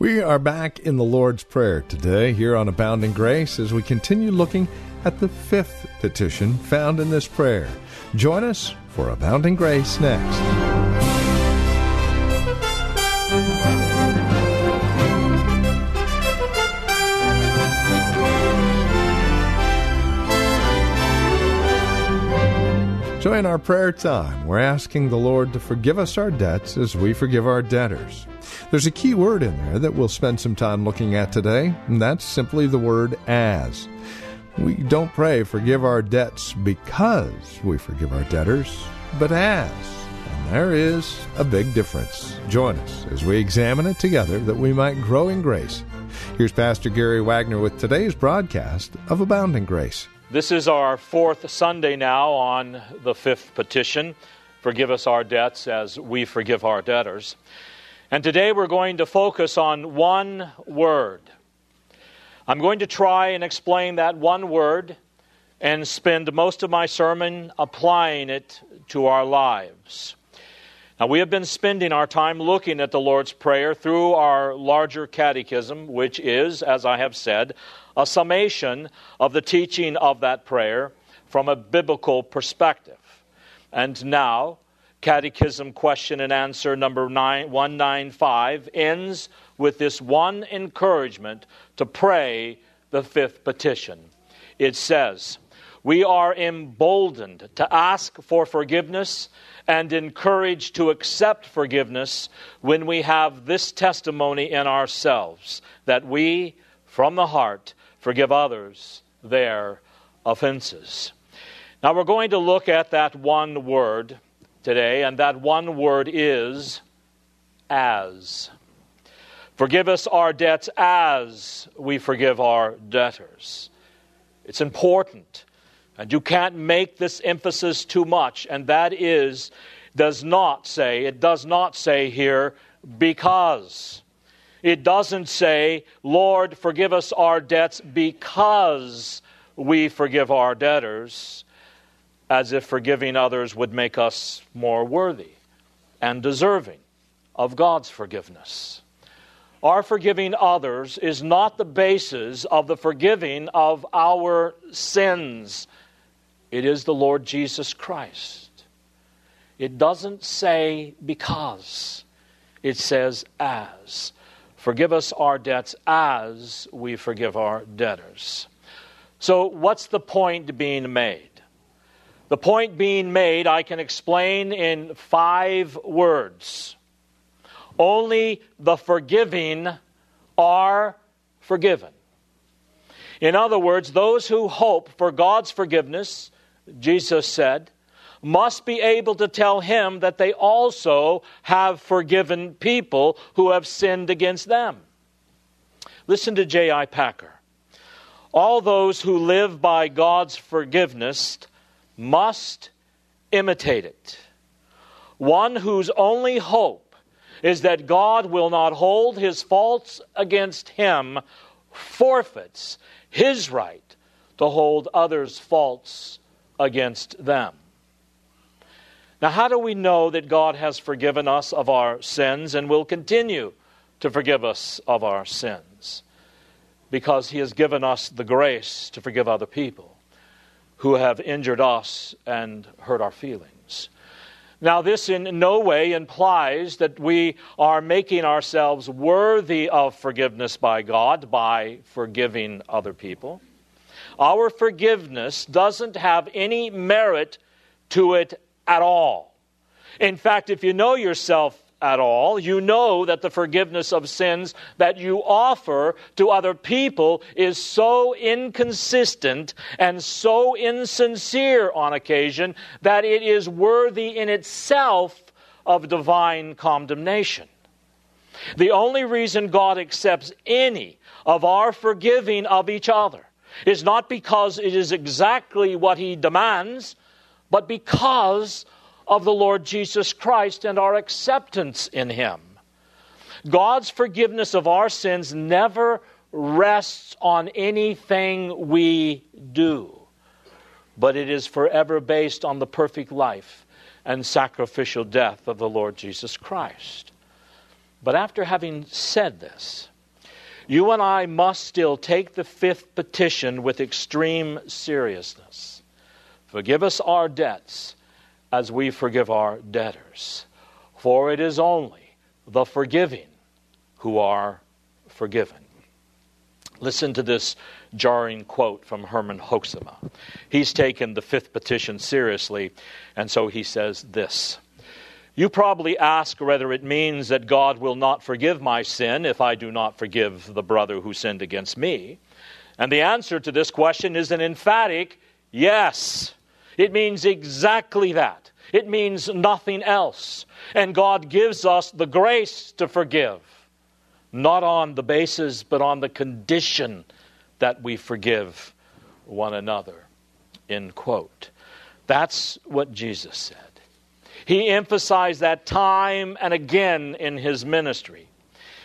We are back in the Lord's Prayer today here on Abounding Grace as we continue looking at the fifth petition found in this prayer. Join us for Abounding Grace next. So, in our prayer time, we're asking the Lord to forgive us our debts as we forgive our debtors. There's a key word in there that we'll spend some time looking at today, and that's simply the word as. We don't pray, forgive our debts because we forgive our debtors, but as. And there is a big difference. Join us as we examine it together that we might grow in grace. Here's Pastor Gary Wagner with today's broadcast of Abounding Grace. This is our fourth Sunday now on the fifth petition Forgive us our debts as we forgive our debtors. And today we're going to focus on one word. I'm going to try and explain that one word and spend most of my sermon applying it to our lives. Now, we have been spending our time looking at the Lord's Prayer through our larger catechism, which is, as I have said, a summation of the teaching of that prayer from a biblical perspective. And now, Catechism question and answer number nine, 195 ends with this one encouragement to pray the fifth petition. It says, We are emboldened to ask for forgiveness and encouraged to accept forgiveness when we have this testimony in ourselves that we, from the heart, forgive others their offenses. Now we're going to look at that one word today, and that one word is as. Forgive us our debts as we forgive our debtors. It's important and you can't make this emphasis too much, and that is, does not say, it does not say here, because. It doesn't say, Lord, forgive us our debts because we forgive our debtors, as if forgiving others would make us more worthy and deserving of God's forgiveness. Our forgiving others is not the basis of the forgiving of our sins. It is the Lord Jesus Christ. It doesn't say because, it says as. Forgive us our debts as we forgive our debtors. So, what's the point being made? The point being made, I can explain in five words. Only the forgiving are forgiven. In other words, those who hope for God's forgiveness Jesus said, must be able to tell him that they also have forgiven people who have sinned against them. Listen to J.I. Packer. All those who live by God's forgiveness must imitate it. One whose only hope is that God will not hold his faults against him forfeits his right to hold others' faults against them. Now, how do we know that God has forgiven us of our sins and will continue to forgive us of our sins? Because He has given us the grace to forgive other people who have injured us and hurt our feelings. Now, this in no way implies that we are making ourselves worthy of forgiveness by God by forgiving other people. Our forgiveness doesn't have any merit to it at all. In fact, if you know yourself at all, you know that the forgiveness of sins that you offer to other people is so inconsistent and so insincere on occasion that it is worthy in itself of divine condemnation. The only reason God accepts any of our forgiving of each other is not because it is exactly what He demands, but because of the Lord Jesus Christ and our acceptance in Him. God's forgiveness of our sins never rests on anything we do, but it is forever based on the perfect life and sacrificial death of the Lord Jesus Christ. But after having said this, you and I must still take the fifth petition with extreme seriousness. Forgive us our debts as we forgive our debtors. For it is only the forgiving who are forgiven. Listen to this jarring quote from Herman Hoeksema. He's taken the fifth petition seriously, and so he says this You probably ask whether it means that God will not forgive my sin if I do not forgive the brother who sinned against me. And the answer to this question is an emphatic yes. It means exactly that. It means nothing else. And God gives us the grace to forgive, not on the basis, but on the condition that we forgive one another. End quote. That's what Jesus said. He emphasized that time and again in his ministry.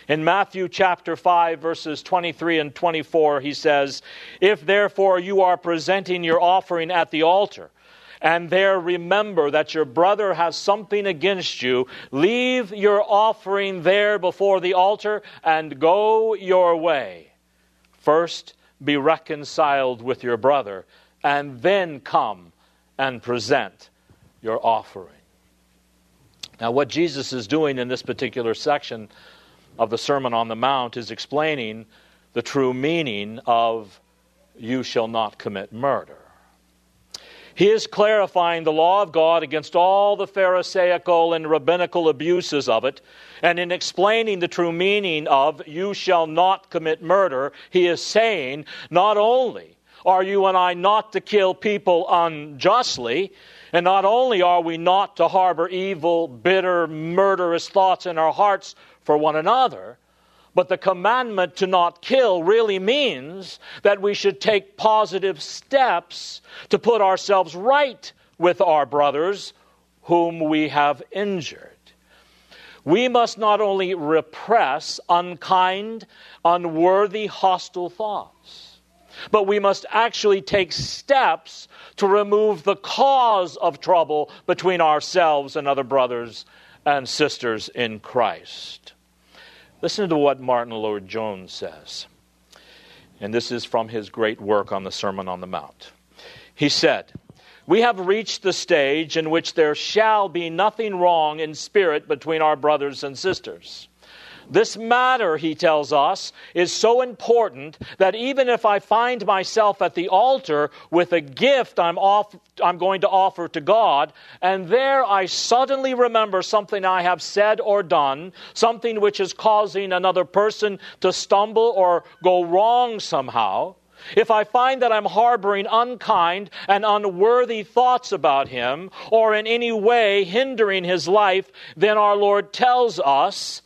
In Matthew chapter 5, verses 23 and 24, he says, If therefore you are presenting your offering at the altar, and there remember that your brother has something against you, leave your offering there before the altar and go your way. First, be reconciled with your brother, and then come and present your offering. Now, what Jesus is doing in this particular section of the Sermon on the Mount is explaining the true meaning of you shall not commit murder. He is clarifying the law of God against all the Pharisaical and rabbinical abuses of it. And in explaining the true meaning of you shall not commit murder, he is saying not only are you and I not to kill people unjustly, and not only are we not to harbor evil, bitter, murderous thoughts in our hearts for one another, but the commandment to not kill really means that we should take positive steps to put ourselves right with our brothers whom we have injured. We must not only repress unkind, unworthy, hostile thoughts, but we must actually take steps to remove the cause of trouble between ourselves and other brothers and sisters in Christ. Listen to what Martyn Lloyd-Jones says. And this is from his great work on the Sermon on the Mount. He said, We have reached the stage in which there shall be nothing wrong in spirit between our brothers and sisters. This matter, he tells us, is so important that even if I find myself at the altar with a gift I'm, off, I'm going to offer to God, and there I suddenly remember something I have said or done, something which is causing another person to stumble or go wrong somehow, if I find that I'm harboring unkind and unworthy thoughts about him, or in any way hindering his life, then our Lord tells us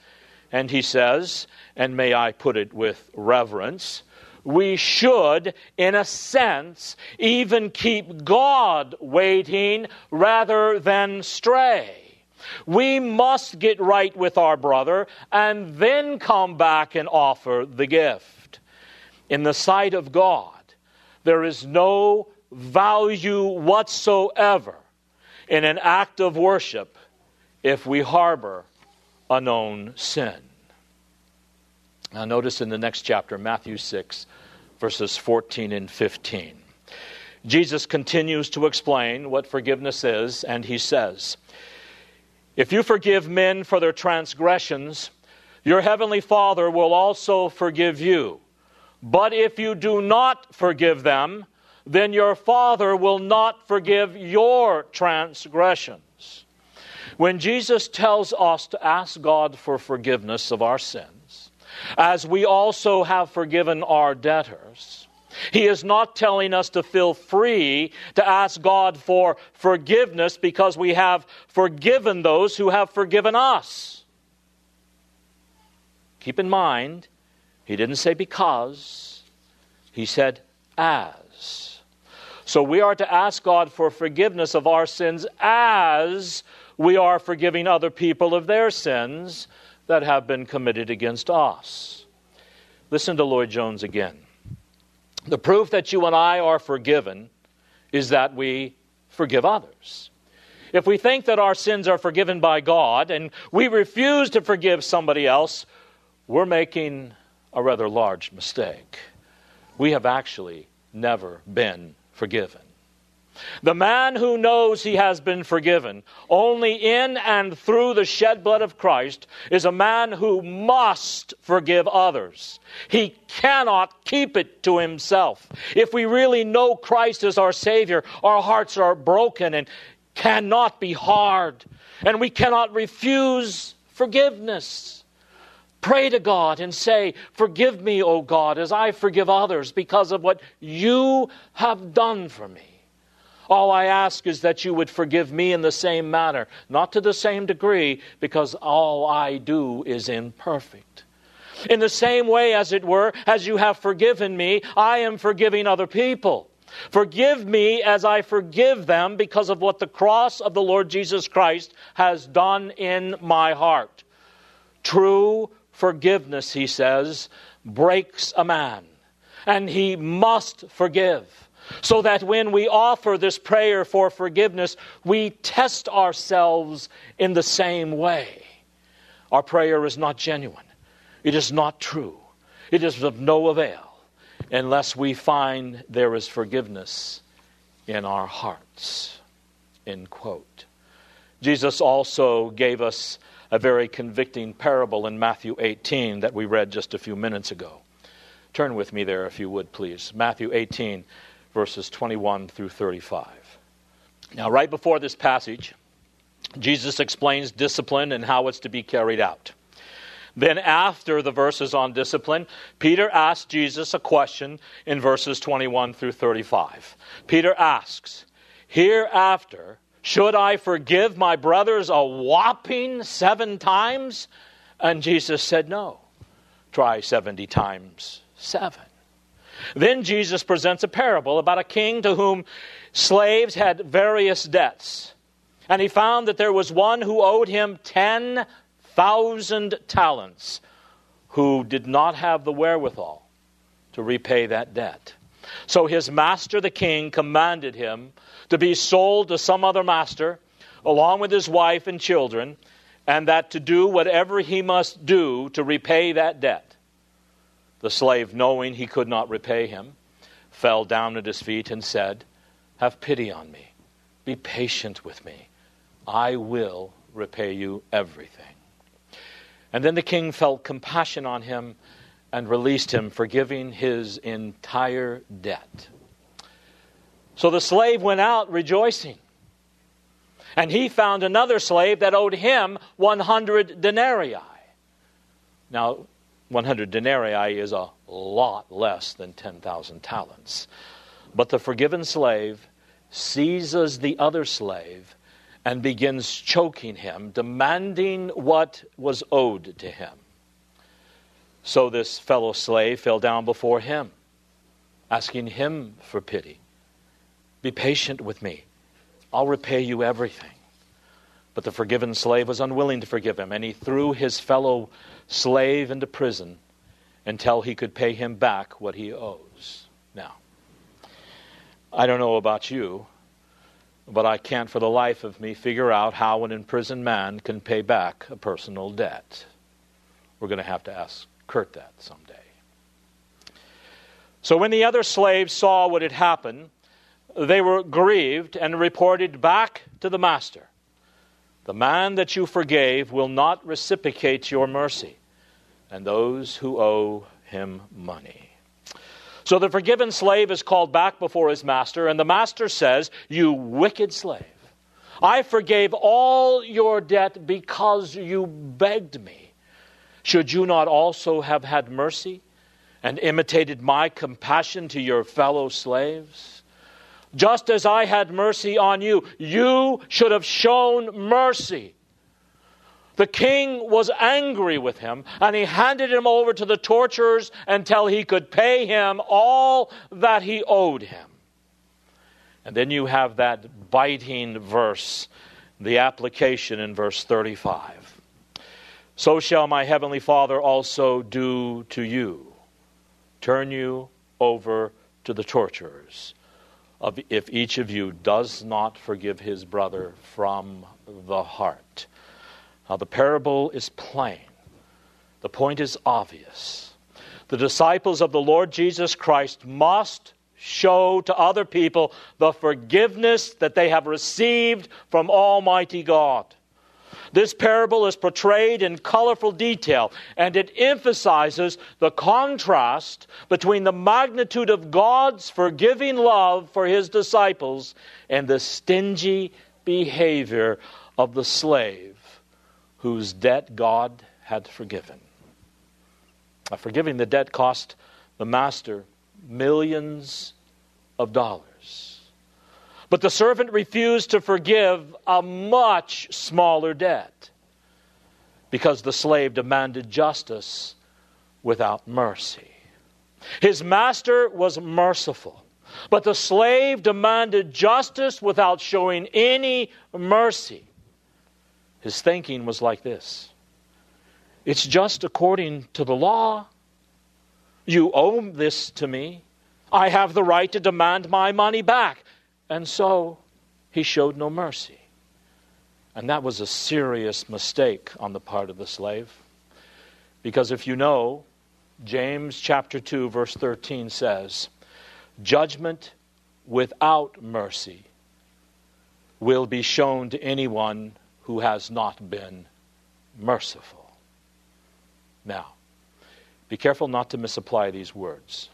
and he says, and may I put it with reverence, we should, in a sense, even keep God waiting rather than stray. We must get right with our brother and then come back and offer the gift. In the sight of God, there is no value whatsoever in an act of worship if we harbor a known sin. Now, notice in the next chapter, Matthew 6, verses 14 and 15. Jesus continues to explain what forgiveness is, and he says, If you forgive men for their transgressions, your heavenly Father will also forgive you. But if you do not forgive them, then your Father will not forgive your transgressions. When Jesus tells us to ask God for forgiveness of our sins, as we also have forgiven our debtors, he is not telling us to feel free to ask God for forgiveness because we have forgiven those who have forgiven us. Keep in mind, he didn't say because, he said as. So we are to ask God for forgiveness of our sins as we are forgiving other people of their sins that have been committed against us. Listen to Lloyd Jones again. The proof that you and I are forgiven is that we forgive others. If we think that our sins are forgiven by God and we refuse to forgive somebody else, we're making a rather large mistake. We have actually never been forgiven. The man who knows he has been forgiven only in and through the shed blood of Christ is a man who must forgive others. He cannot keep it to himself. If we really know Christ as our Savior, our hearts are broken and cannot be hard, and we cannot refuse forgiveness. Pray to God and say, Forgive me, O God, as I forgive others because of what you have done for me. All I ask is that you would forgive me in the same manner, not to the same degree, because all I do is imperfect. In the same way, as it were, as you have forgiven me, I am forgiving other people. Forgive me as I forgive them because of what the cross of the Lord Jesus Christ has done in my heart. True forgiveness, he says, breaks a man, and he must forgive. So that when we offer this prayer for forgiveness, we test ourselves in the same way. Our prayer is not genuine, it is not true, it is of no avail unless we find there is forgiveness in our hearts. End quote. Jesus also gave us a very convicting parable in Matthew 18 that we read just a few minutes ago. Turn with me there, if you would, please. Matthew 18, verses 21 through 35. Now, right before this passage, Jesus explains discipline and how it's to be carried out. Then, after the verses on discipline, Peter asks Jesus a question in verses 21 through 35. Peter asks, Hereafter, should I forgive my brothers a whopping seven times? And Jesus said, No. Try 70 times seven. Then Jesus presents a parable about a king to whom slaves had various debts. And he found that there was one who owed him 10,000 talents, who did not have the wherewithal to repay that debt. So his master, the king, commanded him to be sold to some other master, along with his wife and children, and that to do whatever he must do to repay that debt. The slave, knowing he could not repay him, fell down at his feet and said, Have pity on me. Be patient with me. I will repay you everything. And then the king felt compassion on him and released him, forgiving his entire debt. So the slave went out rejoicing. And he found another slave that owed him 100 denarii. Now, 100 denarii is a lot less than 10,000 talents. But the forgiven slave seizes the other slave and begins choking him, demanding what was owed to him. So this fellow slave fell down before him, asking him for pity. Be patient with me. I'll repay you everything. But the forgiven slave was unwilling to forgive him, and he threw his fellow slave into prison until he could pay him back what he owes. Now, I don't know about you, but I can't for the life of me figure out how an imprisoned man can pay back a personal debt. We're going to have to ask Kurt that someday. So when the other slaves saw what had happened, they were grieved and reported back to the master The man that you forgave will not reciprocate your mercy, and those who owe him money. So the forgiven slave is called back before his master, and the master says, You wicked slave, I forgave all your debt because you begged me. Should you not also have had mercy and imitated my compassion to your fellow slaves? Just as I had mercy on you, you should have shown mercy. The king was angry with him, and he handed him over to the torturers until he could pay him all that he owed him. And then you have that biting verse, the application in verse 35. So shall my heavenly Father also do to you, turn you over to the torturers, if each of you does not forgive his brother from the heart. Now, the parable is plain, the point is obvious. The disciples of the Lord Jesus Christ must show to other people the forgiveness that they have received from Almighty God. This parable is portrayed in colorful detail, and it emphasizes the contrast between the magnitude of God's forgiving love for his disciples and the stingy behavior of the slave whose debt God had forgiven. Forgiving the debt cost the master millions of dollars. But the servant refused to forgive a much smaller debt because the slave demanded justice without mercy. His master was merciful, but the slave demanded justice without showing any mercy. His thinking was like this It's just according to the law. You owe this to me. I have the right to demand my money back. And so he showed no mercy. And that was a serious mistake on the part of the slave. Because if you know, James chapter 2, verse 13 says, Judgment without mercy will be shown to anyone who has not been merciful. Now, be careful not to misapply these words.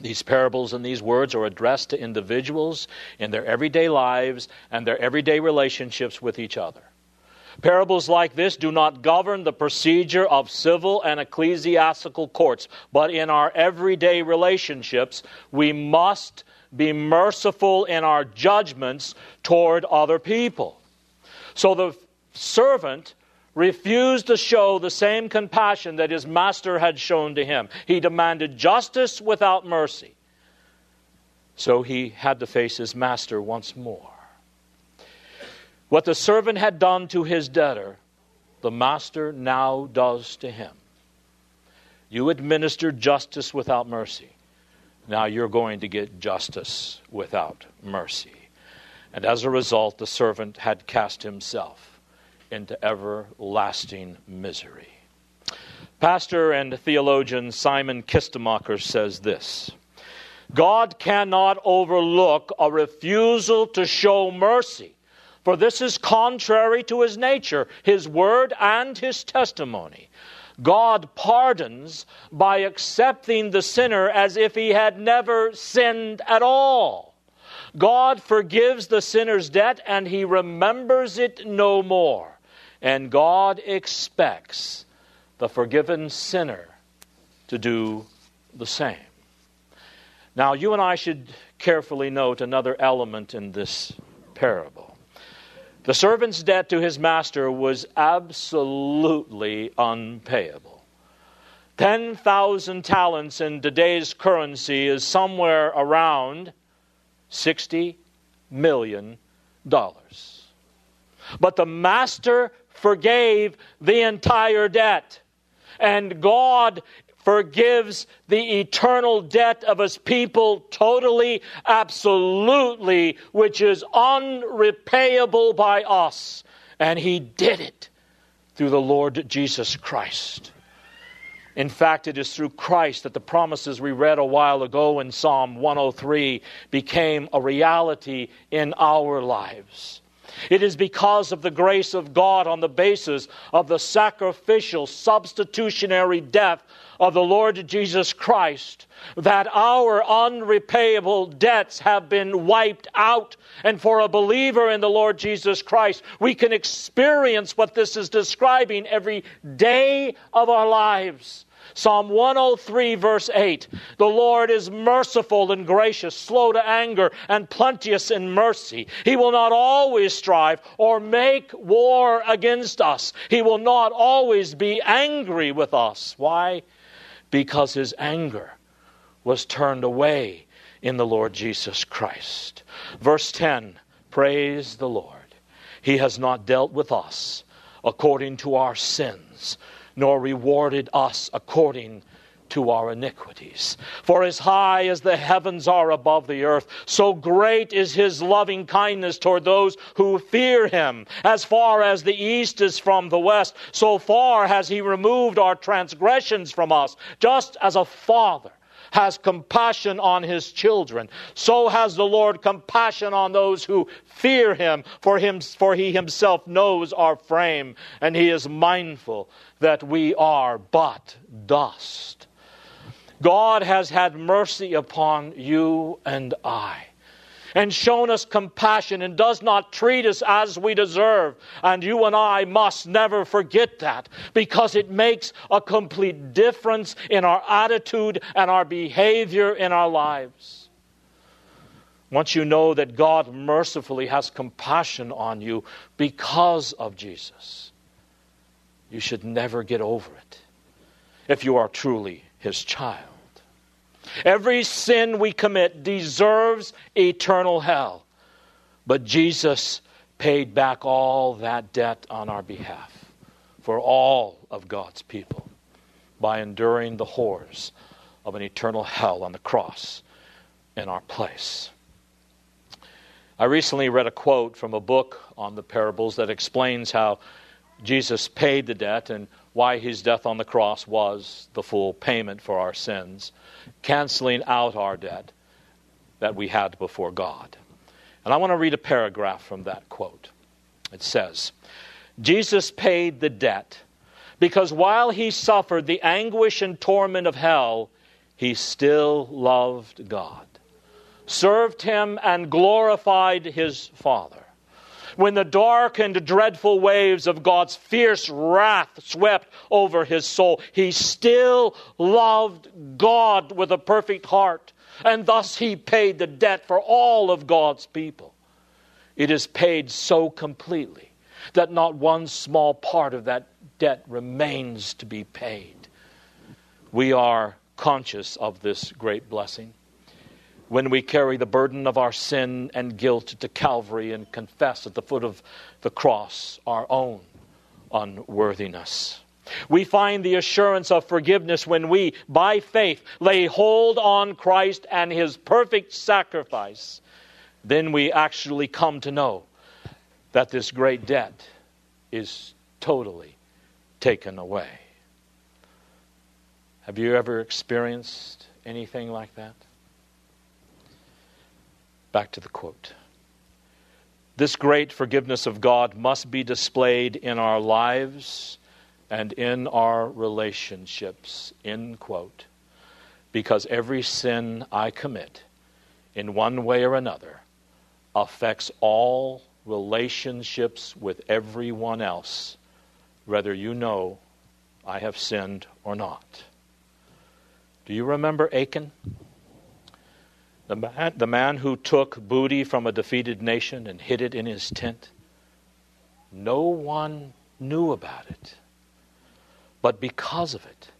These parables and these words are addressed to individuals in their everyday lives and their everyday relationships with each other. Parables like this do not govern the procedure of civil and ecclesiastical courts, but in our everyday relationships, we must be merciful in our judgments toward other people. So the servant refused to show the same compassion that his master had shown to him. He demanded justice without mercy. So he had to face his master once more. What the servant had done to his debtor, the master now does to him. You administered justice without mercy. Now you're going to get justice without mercy. And as a result, the servant had cast himself into everlasting misery. Pastor and theologian Simon Kistemaker says this God cannot overlook a refusal to show mercy, for this is contrary to his nature, his word, and his testimony. God pardons by accepting the sinner as if he had never sinned at all. God forgives the sinner's debt and he remembers it no more. And God expects the forgiven sinner to do the same. Now, you and I should carefully note another element in this parable. The servant's debt to his master was absolutely unpayable. 10,000 talents in today's currency is somewhere around $60 million. But the master forgave the entire debt. And God forgives the eternal debt of his people totally, absolutely, which is unrepayable by us. And he did it through the Lord Jesus Christ. In fact, it is through Christ that the promises we read a while ago in Psalm 103 became a reality in our lives. It is because of the grace of God on the basis of the sacrificial, substitutionary death of the Lord Jesus Christ that our unrepayable debts have been wiped out. And for a believer in the Lord Jesus Christ, we can experience what this is describing every day of our lives. Psalm 103, verse 8 The Lord is merciful and gracious, slow to anger, and plenteous in mercy. He will not always strive or make war against us. He will not always be angry with us. Why? Because his anger was turned away in the Lord Jesus Christ. Verse 10 Praise the Lord. He has not dealt with us according to our sins nor rewarded us according to our iniquities. For as high as the heavens are above the earth, so great is his loving kindness toward those who fear him. As far as the east is from the west, so far has he removed our transgressions from us, just as a father has compassion on his children, so has the Lord compassion on those who fear him, for him for he himself knows our frame, and he is mindful that we are but dust. God has had mercy upon you and I and shown us compassion and does not treat us as we deserve. And you and I must never forget that because it makes a complete difference in our attitude and our behavior in our lives. Once you know that God mercifully has compassion on you because of Jesus, you should never get over it if you are truly His child. Every sin we commit deserves eternal hell. But Jesus paid back all that debt on our behalf for all of God's people by enduring the horrors of an eternal hell on the cross in our place. I recently read a quote from a book on the parables that explains how Jesus paid the debt and why his death on the cross was the full payment for our sins canceling out our debt that we had before God. And I want to read a paragraph from that quote. It says, Jesus paid the debt because while he suffered the anguish and torment of hell, he still loved God, served him, and glorified his Father when the dark and dreadful waves of God's fierce wrath swept over his soul, he still loved God with a perfect heart, and thus he paid the debt for all of God's people. It is paid so completely that not one small part of that debt remains to be paid. We are conscious of this great blessing when we carry the burden of our sin and guilt to Calvary and confess at the foot of the cross our own unworthiness. We find the assurance of forgiveness when we, by faith, lay hold on Christ and his perfect sacrifice. Then we actually come to know that this great debt is totally taken away. Have you ever experienced anything like that? Back to the quote. This great forgiveness of God must be displayed in our lives and in our relationships. End quote. Because every sin I commit, in one way or another, affects all relationships with everyone else, whether you know I have sinned or not. Do you remember Achan? The man, the man who took booty from a defeated nation and hid it in his tent. No one knew about it. But because of it,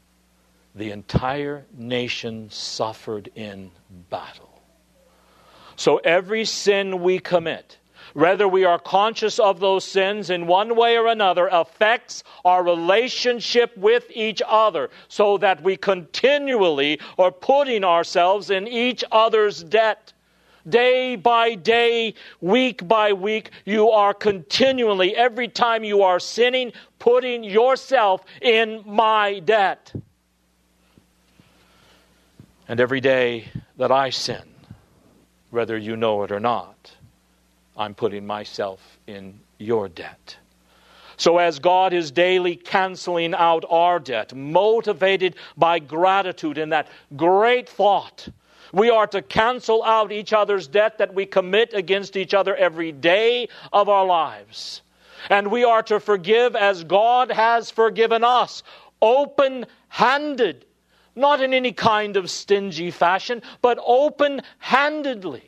the entire nation suffered in battle. So every sin we commit, whether we are conscious of those sins in one way or another, affects our relationship with each other so that we continually are putting ourselves in each other's debt. Day by day, week by week, you are continually, every time you are sinning, putting yourself in my debt. And every day that I sin, whether you know it or not, I'm putting myself in your debt. So, as God is daily canceling out our debt, motivated by gratitude in that great thought, we are to cancel out each other's debt that we commit against each other every day of our lives. And we are to forgive as God has forgiven us open handed, not in any kind of stingy fashion, but open handedly.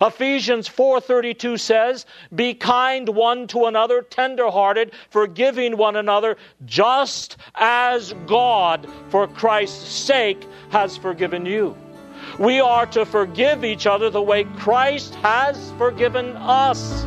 Ephesians 4:32 says, "Be kind one to another, tender-hearted, forgiving one another, just as God for Christ's sake has forgiven you." We are to forgive each other the way Christ has forgiven us.